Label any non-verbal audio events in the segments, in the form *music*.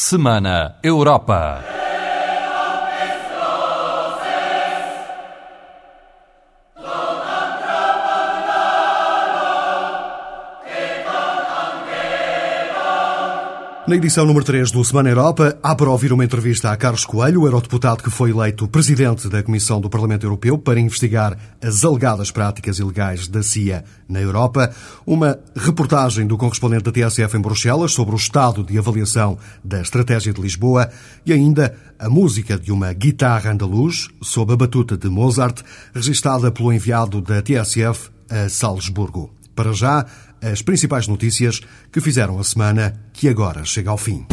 Semana Europa. Na edição número 3 do Semana Europa, há para ouvir uma entrevista a Carlos Coelho, o eurodeputado que foi eleito presidente da Comissão do Parlamento Europeu para investigar as alegadas práticas ilegais da CIA na Europa, uma reportagem do correspondente da TSF em Bruxelas sobre o estado de avaliação da Estratégia de Lisboa e ainda a música de uma guitarra andaluz sob a batuta de Mozart, registada pelo enviado da TSF a Salzburgo. Para já, as principais notícias que fizeram a semana que agora chega ao fim.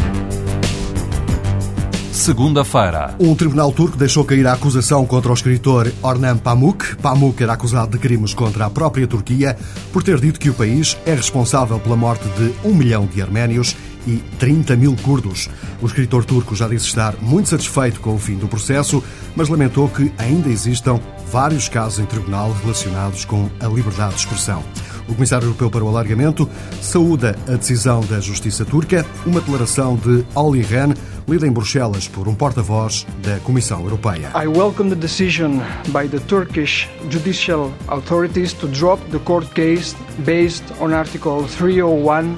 Segunda-feira. Um tribunal turco deixou cair a acusação contra o escritor Orhan Pamuk. Pamuk era acusado de crimes contra a própria Turquia por ter dito que o país é responsável pela morte de um milhão de arménios e 30 mil curdos. O escritor turco já disse estar muito satisfeito com o fim do processo, mas lamentou que ainda existam vários casos em tribunal relacionados com a liberdade de expressão. O Comissário Europeu para o Alargamento saúda a decisão da Justiça Turca, uma declaração de Olli Rehn, lida em Bruxelas por um porta-voz da Comissão Europeia. I welcome the decision by the Turkish judicial authorities to drop the court case based on Article 301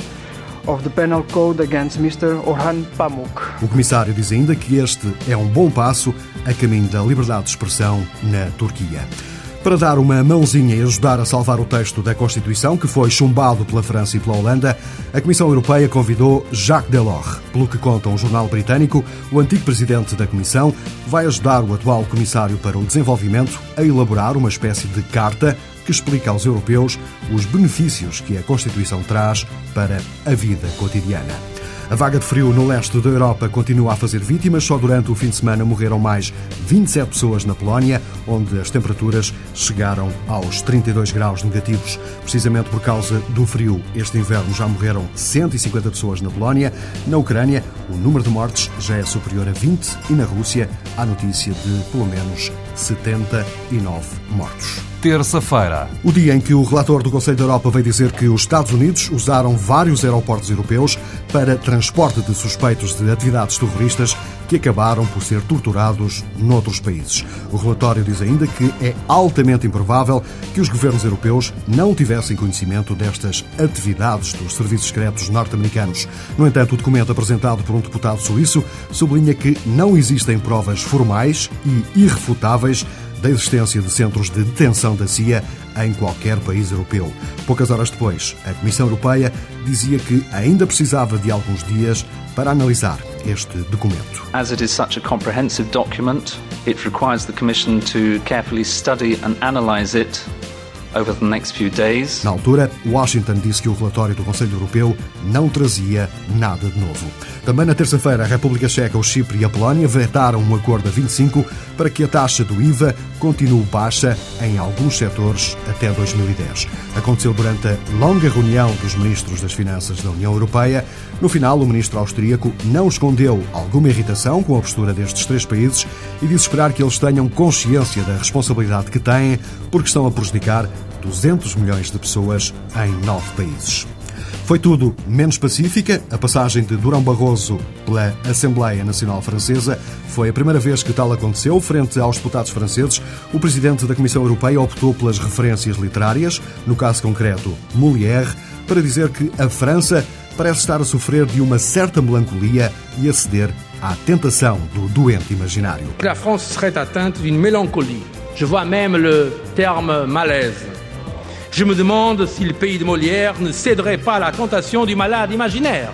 of the Penal Code against Mr. Orhan Pamuk. O comissário diz ainda que este é um bom passo a caminho da liberdade de expressão na Turquia. Para dar uma mãozinha e ajudar a salvar o texto da Constituição, que foi chumbado pela França e pela Holanda, a Comissão Europeia convidou Jacques Delors. Pelo que conta um jornal britânico, o antigo presidente da Comissão vai ajudar o atual Comissário para o Desenvolvimento a elaborar uma espécie de carta que explica aos europeus os benefícios que a Constituição traz para a vida cotidiana. A vaga de frio no leste da Europa continua a fazer vítimas. Só durante o fim de semana morreram mais 27 pessoas na Polónia, onde as temperaturas chegaram aos 32 graus negativos. Precisamente por causa do frio, este inverno já morreram 150 pessoas na Polónia. Na Ucrânia, o número de mortes já é superior a 20 e na Rússia há notícia de pelo menos 79 mortos terça-feira. O dia em que o relator do Conselho da Europa veio dizer que os Estados Unidos usaram vários aeroportos europeus para transporte de suspeitos de atividades terroristas que acabaram por ser torturados noutros países. O relatório diz ainda que é altamente improvável que os governos europeus não tivessem conhecimento destas atividades dos serviços secretos norte-americanos. No entanto, o documento apresentado por um deputado suíço sublinha que não existem provas formais e irrefutáveis da existência de centros de detenção da CIA em qualquer país europeu. Poucas horas depois, a Comissão Europeia dizia que ainda precisava de alguns dias para analisar este documento. As it is such a comprehensive document, it requires the Commission to carefully study and analyze it over the next few days. Na altura, Washington disse que o relatório do Conselho Europeu não trazia nada de novo. Também na terça-feira, a República Checa, o Chipre e a Polónia vetaram um acordo a 25 para que a taxa do IVA continue baixa em alguns setores até 2010. Aconteceu durante a longa reunião dos ministros das Finanças da União Europeia. No final, o ministro austríaco não escondeu alguma irritação com a postura destes três países e disse esperar que eles tenham consciência da responsabilidade que têm porque estão a prejudicar 200 milhões de pessoas em nove países. Foi tudo menos pacífica. A passagem de Durão Barroso pela Assembleia Nacional Francesa foi a primeira vez que tal aconteceu. Frente aos deputados franceses, o presidente da Comissão Europeia optou pelas referências literárias, no caso concreto, Molière, para dizer que a França parece estar a sofrer de uma certa melancolia e a ceder à tentação do doente imaginário. A França serait atteinte d'une mélancolie. Je vois même le terme malaise. Je me demande si le pays de Molière ne céderait pas à la tentation du malade imaginaire.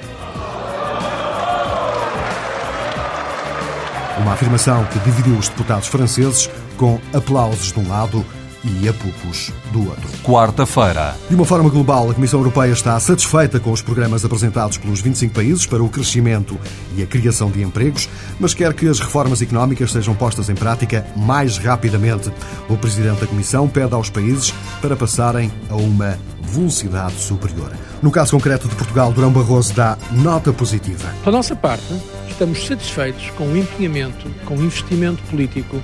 Uma afirmação que dividiu os deputados franceses com aplausos de um lado e apupos do outro. Quarta-feira. De uma forma global, a Comissão Europeia está satisfeita com os programas apresentados pelos 25 países para o crescimento e a criação de empregos, mas quer que as reformas económicas sejam postas em prática mais rapidamente. O Presidente da Comissão pede aos países para passarem a uma velocidade superior. No caso concreto de Portugal, Durão Barroso dá nota positiva. Da nossa parte, estamos satisfeitos com o empenhamento, com o investimento político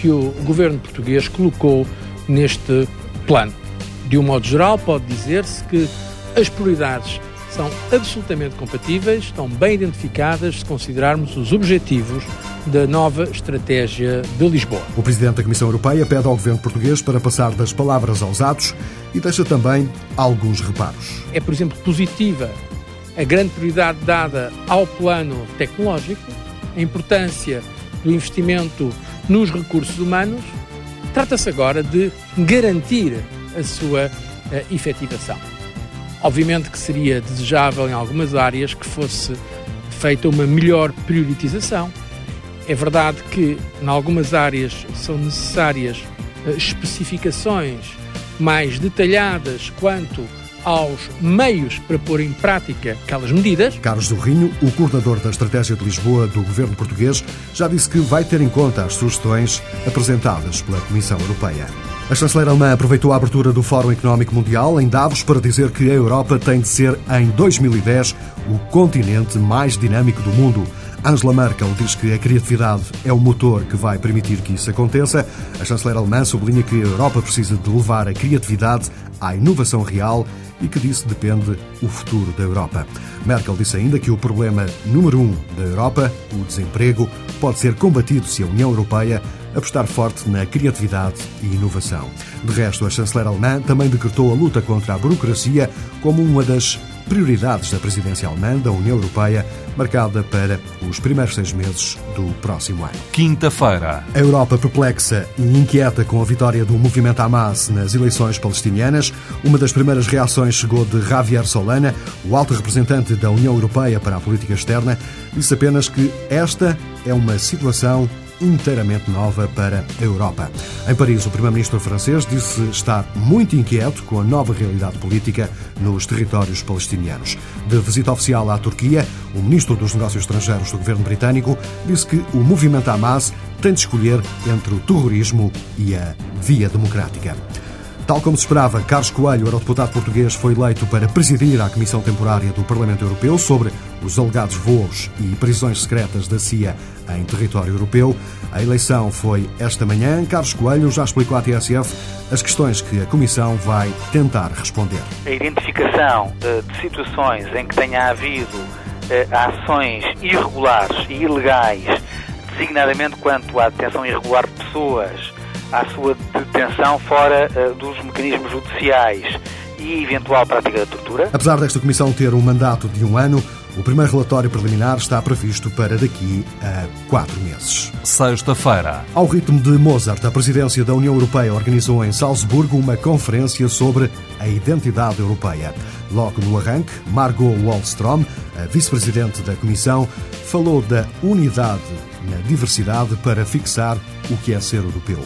que o governo português colocou neste plano. De um modo geral, pode dizer-se que as prioridades são absolutamente compatíveis, estão bem identificadas se considerarmos os objetivos da nova estratégia de Lisboa. O Presidente da Comissão Europeia pede ao governo português para passar das palavras aos atos e deixa também alguns reparos. É, por exemplo, positiva a grande prioridade dada ao plano tecnológico, a importância do investimento nos recursos humanos. Trata-se agora de garantir a sua uh, efetivação. Obviamente que seria desejável em algumas áreas que fosse feita uma melhor prioritização. É verdade que em algumas áreas são necessárias eh, especificações mais detalhadas quanto aos meios para pôr em prática aquelas medidas. Carlos do Rinho, o coordenador da Estratégia de Lisboa do governo português, já disse que vai ter em conta as sugestões apresentadas pela Comissão Europeia. A chanceler alemã aproveitou a abertura do Fórum Económico Mundial em Davos para dizer que a Europa tem de ser, em 2010, o continente mais dinâmico do mundo. Angela Merkel diz que a criatividade é o motor que vai permitir que isso aconteça. A chanceler alemã sublinha que a Europa precisa de levar a criatividade à inovação real e que disso depende o futuro da Europa. Merkel disse ainda que o problema número um da Europa, o desemprego, pode ser combatido se a União Europeia apostar forte na criatividade e inovação. De resto, a chanceler alemã também decretou a luta contra a burocracia como uma das prioridades da presidência alemã da União Europeia, marcada para os primeiros seis meses do próximo ano. Quinta-feira. A Europa perplexa e inquieta com a vitória do movimento Hamas nas eleições palestinianas. Uma das primeiras reações chegou de Javier Solana, o alto representante da União Europeia para a política externa, disse apenas que esta é uma situação inteiramente nova para a Europa. Em Paris, o primeiro-ministro francês disse estar muito inquieto com a nova realidade política nos territórios palestinianos. De visita oficial à Turquia, o ministro dos Negócios Estrangeiros do governo britânico disse que o movimento Hamas tem de escolher entre o terrorismo e a via democrática. Tal como se esperava, Carlos Coelho, eurodeputado português, foi eleito para presidir a Comissão Temporária do Parlamento Europeu sobre os alegados voos e prisões secretas da CIA em território europeu. A eleição foi esta manhã. Carlos Coelho já explicou à TSF as questões que a Comissão vai tentar responder. A identificação de, de situações em que tenha havido eh, ações irregulares e ilegais, designadamente quanto à detenção irregular de pessoas à sua detenção fora uh, dos mecanismos judiciais e eventual prática da tortura. Apesar desta comissão ter um mandato de um ano, o primeiro relatório preliminar está previsto para daqui a quatro meses. Sexta-feira. Ao ritmo de Mozart, a presidência da União Europeia organizou em Salzburgo uma conferência sobre a identidade europeia. Logo no arranque, Margot Wallström, a vice-presidente da Comissão, falou da unidade na diversidade para fixar o que é ser europeu.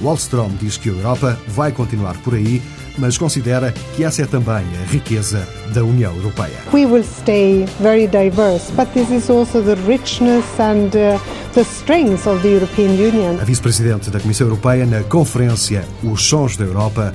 Wallström diz que a Europa vai continuar por aí, mas considera que essa é também a riqueza da União Europeia. We will stay very diverse, but this is also the richness and uh, the strength of the European Union. A vice-presidente da Comissão Europeia na conferência Os Sons da Europa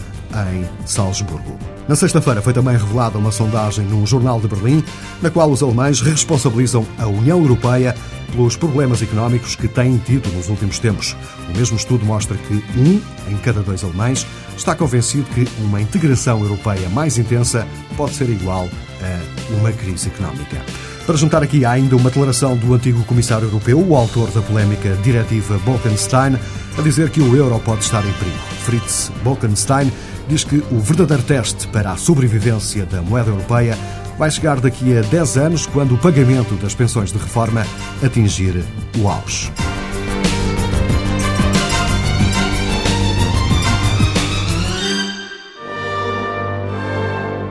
em Salzburgo. Na sexta-feira foi também revelada uma sondagem num jornal de Berlim, na qual os alemães responsabilizam a União Europeia pelos problemas económicos que têm tido nos últimos tempos. O mesmo estudo mostra que um em cada dois alemães está convencido que uma integração europeia mais intensa pode ser igual a uma crise económica. Para juntar aqui há ainda uma declaração do antigo comissário europeu, o autor da polémica diretiva Bolkenstein, a dizer que o euro pode estar em perigo. Fritz Bolkenstein diz que o verdadeiro teste para a sobrevivência da moeda europeia vai chegar daqui a 10 anos, quando o pagamento das pensões de reforma atingir o auge.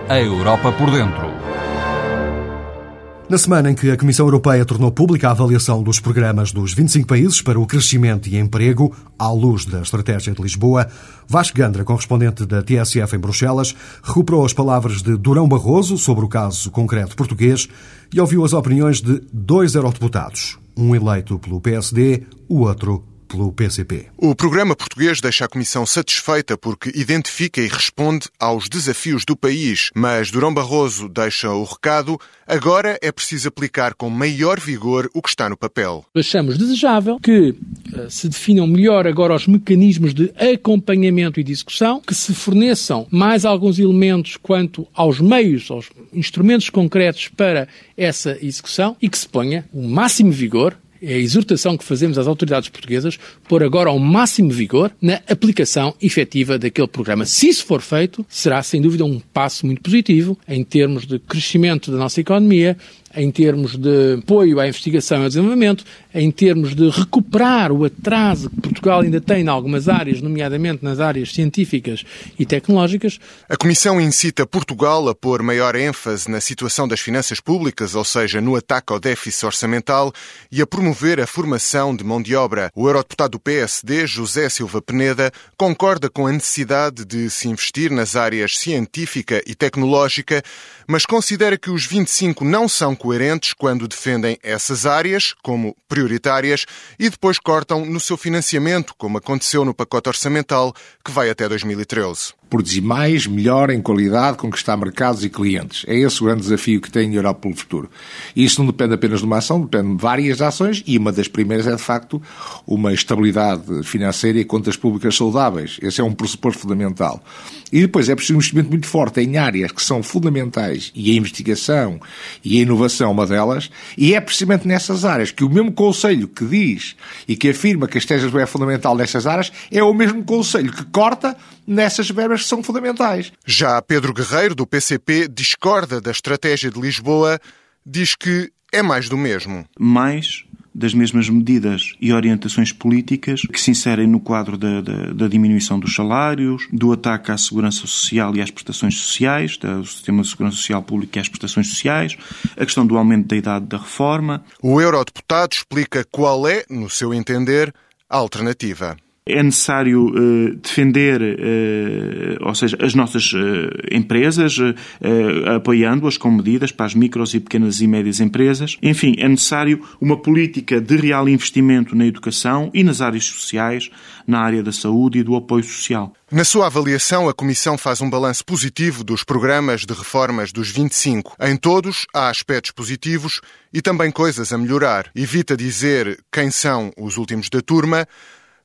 A Europa por dentro. Na semana em que a Comissão Europeia tornou pública a avaliação dos programas dos 25 países para o crescimento e emprego, à luz da Estratégia de Lisboa, Vasco Gandra, correspondente da TSF em Bruxelas, recuperou as palavras de Durão Barroso sobre o caso concreto português e ouviu as opiniões de dois eurodeputados, um eleito pelo PSD, o outro pelo PCP. O programa português deixa a Comissão satisfeita porque identifica e responde aos desafios do país, mas Durão Barroso deixa o recado. Agora é preciso aplicar com maior vigor o que está no papel. Achamos desejável que uh, se definam melhor agora os mecanismos de acompanhamento e de execução, que se forneçam mais alguns elementos quanto aos meios, aos instrumentos concretos para essa execução e que se ponha o máximo vigor é a exortação que fazemos às autoridades portuguesas por agora ao máximo vigor na aplicação efetiva daquele programa. Se isso for feito, será sem dúvida um passo muito positivo em termos de crescimento da nossa economia, em termos de apoio à investigação e ao desenvolvimento, em termos de recuperar o atraso que Portugal ainda tem em algumas áreas, nomeadamente nas áreas científicas e tecnológicas. A Comissão incita Portugal a pôr maior ênfase na situação das finanças públicas, ou seja, no ataque ao déficit orçamental, e a promover a formação de mão de obra. O eurodeputado do PSD, José Silva Peneda, concorda com a necessidade de se investir nas áreas científica e tecnológica, mas considera que os 25 não são coerentes quando defendem essas áreas como prioritárias e depois cortam no seu financiamento, como aconteceu no pacote orçamental que vai até 2013 produzir mais, melhor, em qualidade, conquistar mercados e clientes. É esse o grande desafio que tem a Europa pelo futuro. E isso não depende apenas de uma ação, depende de várias ações e uma das primeiras é, de facto, uma estabilidade financeira e contas públicas saudáveis. Esse é um pressuposto fundamental. E depois é preciso um investimento muito forte em áreas que são fundamentais e a investigação e a inovação é uma delas, e é precisamente nessas áreas que o mesmo Conselho que diz e que afirma que a estratégia é fundamental nessas áreas é o mesmo Conselho que corta nessas verbas que são fundamentais. Já Pedro Guerreiro, do PCP, discorda da estratégia de Lisboa, diz que é mais do mesmo. Mais das mesmas medidas e orientações políticas que se inserem no quadro da, da, da, diminuição dos salários, do ataque à segurança social e às prestações sociais, do sistema de segurança social pública e às prestações sociais, a questão do aumento da idade da reforma. O eurodeputado explica qual é, no seu entender, a alternativa é necessário uh, defender, uh, ou seja, as nossas uh, empresas, apoiando-as com medidas para as micros e pequenas e médias empresas. Enfim, é necessário uma política de real investimento na educação e nas áreas sociais, na área da saúde e do apoio social. Na sua avaliação, a Comissão faz um balanço positivo dos programas de reformas dos 25. Em todos, há aspectos positivos e também coisas a melhorar. Evita dizer quem são os últimos da turma,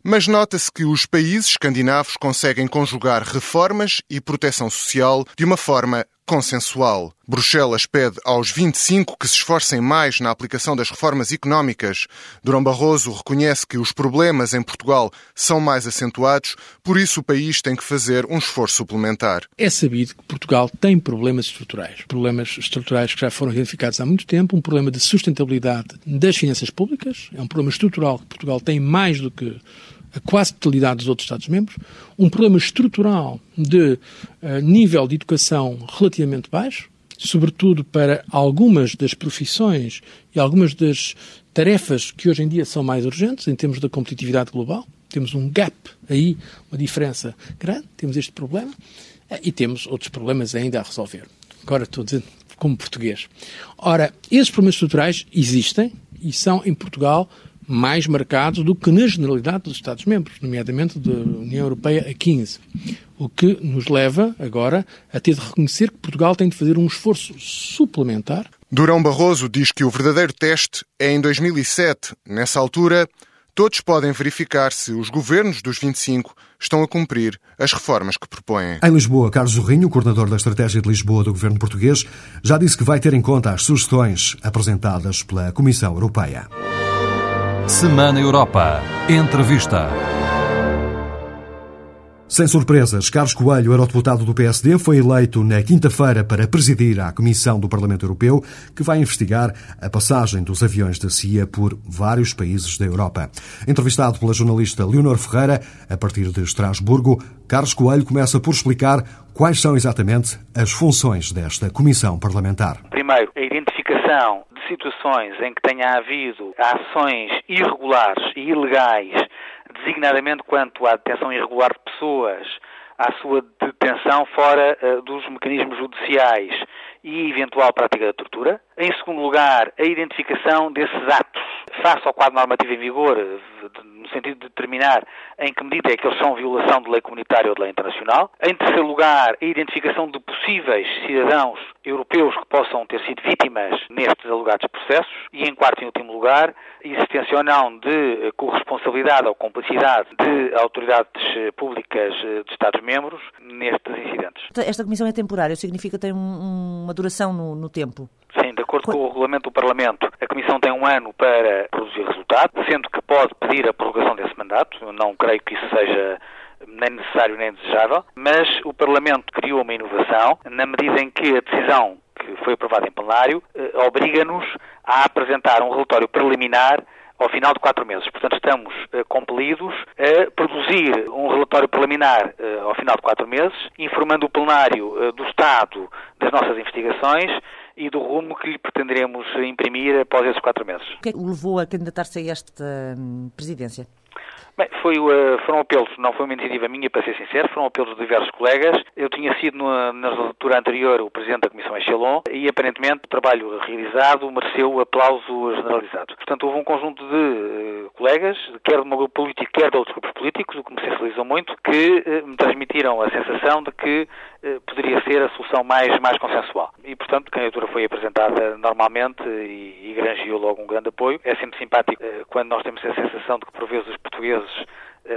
mas nota-se que os países escandinavos conseguem conjugar reformas e proteção social de uma forma consensual. Bruxelas pede aos 25 que se esforcem mais na aplicação das reformas económicas. Durão Barroso reconhece que os problemas em Portugal são mais acentuados, por isso o país tem que fazer um esforço suplementar. É sabido que Portugal tem problemas estruturais. Problemas estruturais que já foram identificados há muito tempo, um problema de sustentabilidade das finanças públicas, é um problema estrutural que Portugal tem mais do que a quase totalidade dos outros Estados-membros, um problema estrutural de uh, nível de educação relativamente baixo, sobretudo para algumas das profissões e algumas das tarefas que hoje em dia são mais urgentes em termos da competitividade global. Temos um gap aí, uma diferença grande, temos este problema uh, e temos outros problemas ainda a resolver. Agora estou dizendo como português. Ora, esses problemas estruturais existem e são em Portugal mais marcados do que na generalidade dos Estados-membros, nomeadamente da União Europeia a 15. O que nos leva agora a ter de reconhecer que Portugal tem de fazer um esforço suplementar. Durão Barroso diz que o verdadeiro teste é em 2007. Nessa altura, todos podem verificar se os governos dos 25 estão a cumprir as reformas que propõem. Em Lisboa, Carlos Zorrinho, coordenador da Estratégia de Lisboa do governo português, já disse que vai ter em conta as sugestões apresentadas pela Comissão Europeia. Semana Europa. Entrevista. Sem surpresas, Carlos Coelho, eurodeputado do PSD, foi eleito na quinta-feira para presidir a Comissão do Parlamento Europeu, que vai investigar a passagem dos aviões da CIA por vários países da Europa. Entrevistado pela jornalista Leonor Ferreira, a partir de Estrasburgo, Carlos Coelho começa por explicar quais são exatamente as funções desta Comissão Parlamentar. Primeiro, a identificação situações em que tenha havido ações irregulares e ilegais, designadamente quanto à detenção irregular de pessoas, à sua detenção fora uh, dos mecanismos judiciais e eventual prática da tortura. Em segundo lugar, a identificação desses atos face ao quadro normativo em vigor, no sentido de determinar em que medida é que eles são violação de lei comunitária ou de lei internacional. Em terceiro lugar, a identificação de possíveis cidadãos europeus que possam ter sido vítimas nestes alegados processos. E em quarto e último lugar, existência ou não de corresponsabilidade ou complicidade de autoridades públicas de Estados-membros nestes incidentes. Esta comissão é temporária, significa que tem um, uma duração no, no tempo? Acordo com o regulamento do Parlamento, a Comissão tem um ano para produzir resultado, sendo que pode pedir a prorrogação desse mandato. Eu não creio que isso seja nem necessário nem desejável, mas o Parlamento criou uma inovação na medida em que a decisão que foi aprovada em plenário eh, obriga-nos a apresentar um relatório preliminar ao final de quatro meses. Portanto, estamos eh, compelidos a produzir um relatório preliminar eh, ao final de quatro meses, informando o plenário eh, do estado das nossas investigações e do rumo que lhe pretenderemos imprimir após esses quatro meses. O que é que o levou a candidatar-se a esta hum, presidência? Bem, foi, uh, foram apelos, não foi uma iniciativa minha, para ser sincero, foram apelos de diversos colegas. Eu tinha sido no, na legislatura anterior o Presidente da Comissão Echelon e aparentemente o trabalho realizado mereceu aplauso generalizado. Portanto, houve um conjunto de uh, colegas, quer do meu grupo político, quer de outros grupos políticos, o que me sensibilizou muito, que uh, me transmitiram a sensação de que poderia ser a solução mais, mais consensual. E, portanto, a candidatura foi apresentada normalmente e, e logo um grande apoio. É sempre simpático quando nós temos a sensação de que, por vezes, os portugueses eh,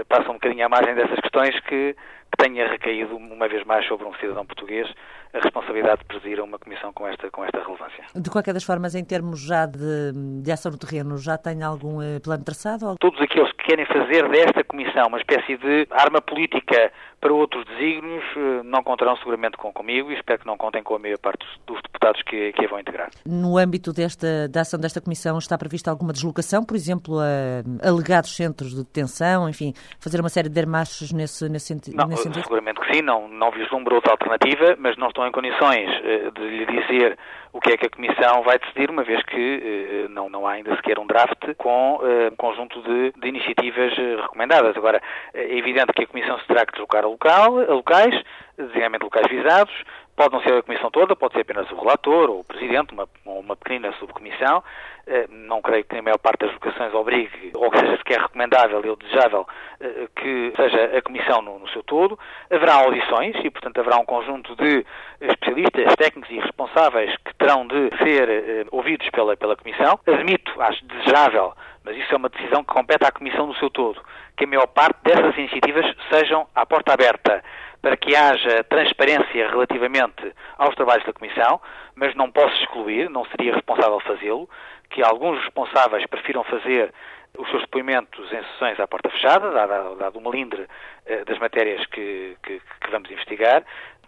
passa um bocadinho à margem dessas questões que, que tenha recaído uma vez mais sobre um cidadão português a responsabilidade de presidir uma comissão com esta, com esta relevância. De qualquer das formas, em termos já de, de ação no terreno, já tem algum eh, plano traçado? Todos aqueles que querem fazer desta comissão uma espécie de arma política para outros desígnios eh, não contarão seguramente com comigo e espero que não contem com a maior parte dos deputados que, que a vão integrar. No âmbito desta, da ação desta comissão está prevista alguma deslocação, por exemplo, a alegados centros de detenção, enfim, fazer uma série de dermachos nesse, nesse, não, nesse sentido? Seguramente que sim, não, não vislumbro outra alternativa, mas não estou em condições eh, de lhe dizer o que é que a Comissão vai decidir, uma vez que eh, não, não há ainda sequer um draft com um conjunto de, de iniciativas recomendadas. Agora, é evidente que a Comissão se terá que deslocar a, local, a locais, designadamente locais visados, Pode não ser a comissão toda, pode ser apenas o relator ou o presidente, uma, uma pequena subcomissão. Eh, não creio que a maior parte das vocações obrigue, ou que seja sequer recomendável ou desejável, eh, que seja a comissão no, no seu todo. Haverá audições e, portanto, haverá um conjunto de especialistas, técnicos e responsáveis que terão de ser eh, ouvidos pela, pela comissão. Admito, acho desejável, mas isso é uma decisão que compete à comissão no seu todo, que a maior parte dessas iniciativas sejam à porta aberta para que haja transparência relativamente aos trabalhos da Comissão, mas não posso excluir, não seria responsável fazê-lo, que alguns responsáveis prefiram fazer os seus depoimentos em sessões à porta fechada, dado, dado o melindre eh, das matérias que, que, que vamos investigar,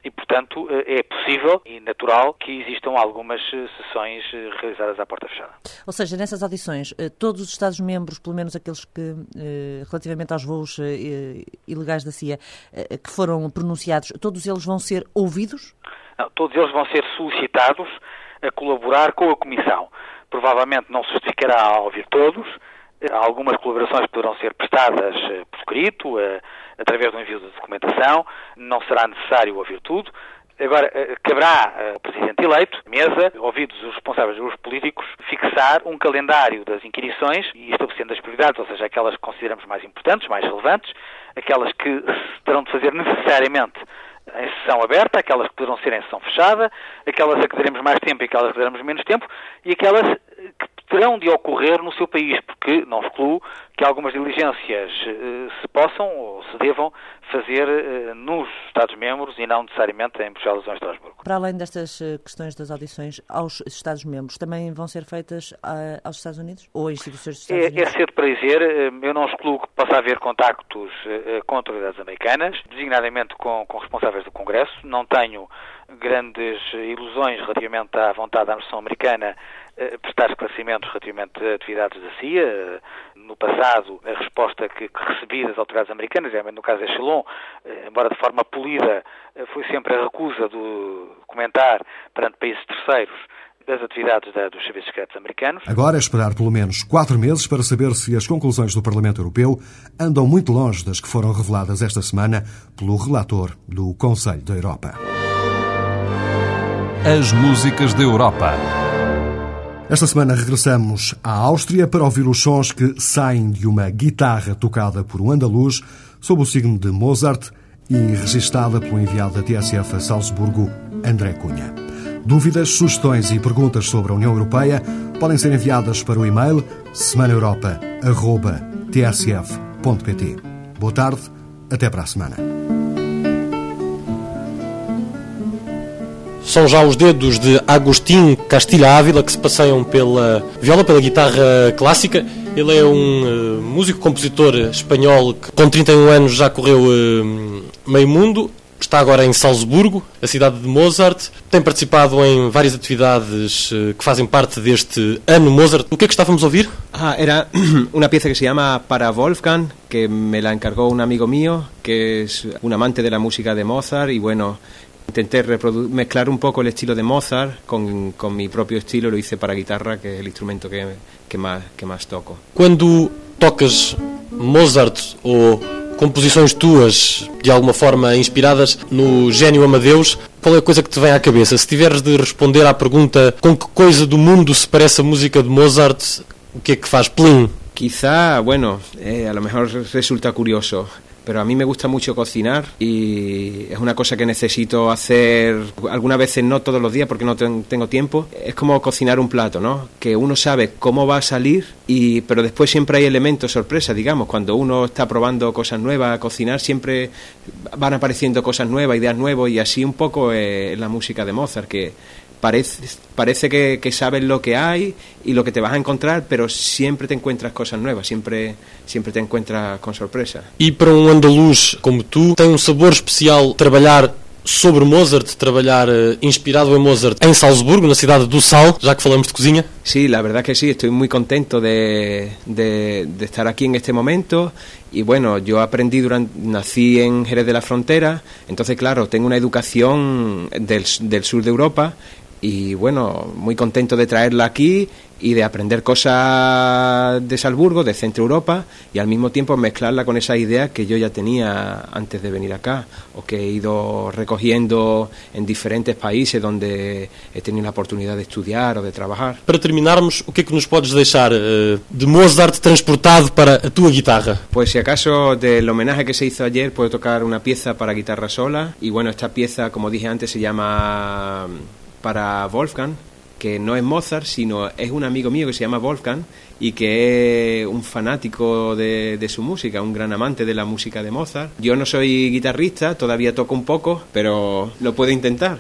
e, portanto, eh, é possível e natural que existam algumas eh, sessões eh, realizadas à porta fechada. Ou seja, nessas audições, todos os Estados-membros, pelo menos aqueles que, relativamente aos voos ilegais da CIA, que foram pronunciados, todos eles vão ser ouvidos? Não, todos eles vão ser solicitados a colaborar com a Comissão. Provavelmente não se justificará a ouvir todos, Algumas colaborações poderão ser prestadas por escrito, através do envio de documentação, não será necessário ouvir tudo. Agora, eh, caberá ao Presidente eleito, mesa, ouvidos os responsáveis dos políticos, fixar um calendário das inquirições e estabelecendo as prioridades, ou seja, aquelas que consideramos mais importantes, mais relevantes, aquelas que terão de fazer necessariamente em sessão aberta, aquelas que poderão ser em sessão fechada, aquelas a que daremos mais tempo e aquelas que daremos menos tempo, e aquelas que terão de ocorrer no seu país, porque não excluo que algumas diligências eh, se possam ou se devam fazer eh, nos Estados-membros e não necessariamente em Bruxelas ou em Estrasburgo. Para além destas eh, questões das audições aos Estados-membros, também vão ser feitas aos Estados Unidos ou a instituições dos Estados é, Unidos? É cedo para dizer, eu não excluo que possa haver contactos com autoridades americanas, designadamente com, com responsáveis do Congresso. Não tenho grandes ilusões relativamente à vontade da administração americana prestar esclarecimentos relativamente a atividades da CIA. No passado, a resposta que, que recebi das autoridades americanas, no caso de Echelon, eh, embora de forma polida, eh, foi sempre a recusa de comentar perante países terceiros das atividades da, dos serviços secretos americanos. Agora é esperar pelo menos quatro meses para saber se as conclusões do Parlamento Europeu andam muito longe das que foram reveladas esta semana pelo relator do Conselho da Europa. As músicas da Europa Esta semana regressamos à Áustria para ouvir os sons que saem de uma guitarra tocada por um andaluz sob o signo de Mozart e registada pelo enviado da TSF a Salzburgo, André Cunha. Dúvidas, sugestões e perguntas sobre a União Europeia podem ser enviadas para o e-mail semanaeuropa.tsf.pt. Boa tarde, até para a semana. São já os dedos de Agostinho Castilha Ávila que se passeiam pela viola, pela guitarra clássica. Ele é um uh, músico, compositor espanhol que com 31 anos já correu uh, meio mundo. Está agora em Salzburgo, a cidade de Mozart. Tem participado em várias atividades uh, que fazem parte deste ano Mozart. O que é que estávamos a ouvir? Ah, era *clears throat* una pieza que se llama Para Wolfgang, que me la encargó un amigo mío, que es un amante de la música de Mozart y bueno, intenté mezclar un poco el estilo de Mozart con, con, mi propio estilo, lo hice para guitarra, que es el instrumento que, que, más, que más toco. Quando tocas Mozart ou composições tuas, de alguma forma inspiradas no gênio Amadeus, qual é a coisa que te vem à cabeça? Se tiveres de responder à pergunta com que coisa do mundo se parece a música de Mozart, o que é que faz plim? Quizá, bueno, eh, a lo mejor resulta curioso. Pero a mí me gusta mucho cocinar y es una cosa que necesito hacer algunas veces no todos los días porque no tengo tiempo. Es como cocinar un plato, ¿no? Que uno sabe cómo va a salir y pero después siempre hay elementos sorpresa, digamos, cuando uno está probando cosas nuevas a cocinar siempre van apareciendo cosas nuevas, ideas nuevas y así un poco es la música de Mozart que parece, parece que, que, sabes lo que hay y lo que te vas a encontrar, pero siempre te encuentras cosas nuevas, siempre, siempre te encuentras con sorpresa. E para um andaluz como tu, tem um sabor especial trabalhar sobre Mozart, trabalhar uh, inspirado en Mozart en Salzburgo, na cidade do Sal, já que falamos de cozinha? Sí, la verdad que sí, estoy muy contento de, de, de estar aquí en este momento y bueno, yo aprendí durante, nací en Jerez de la Frontera, entonces claro, tengo una educación del, del sur de Europa y bueno, muy contento de traerla aquí y de aprender cosas de Salzburgo, de Centro Europa y al mismo tiempo mezclarla con esa idea que yo ya tenía antes de venir acá o que he ido recogiendo en diferentes países donde he tenido la oportunidad de estudiar o de trabajar. Para terminarmos, o que é que nos podes deixar uh, de Mozart transportado para a tua guitarra? Pues si acaso del homenaje que se hizo ayer puedo tocar una pieza para guitarra sola y bueno, esta pieza como dije antes se llama para Wolfgang, que no es Mozart, sino es un amigo mío que se llama Wolfgang y que es un fanático de, de, su música, un gran amante de la música de Mozart. Yo no soy guitarrista, todavía toco un poco, pero lo puedo intentar.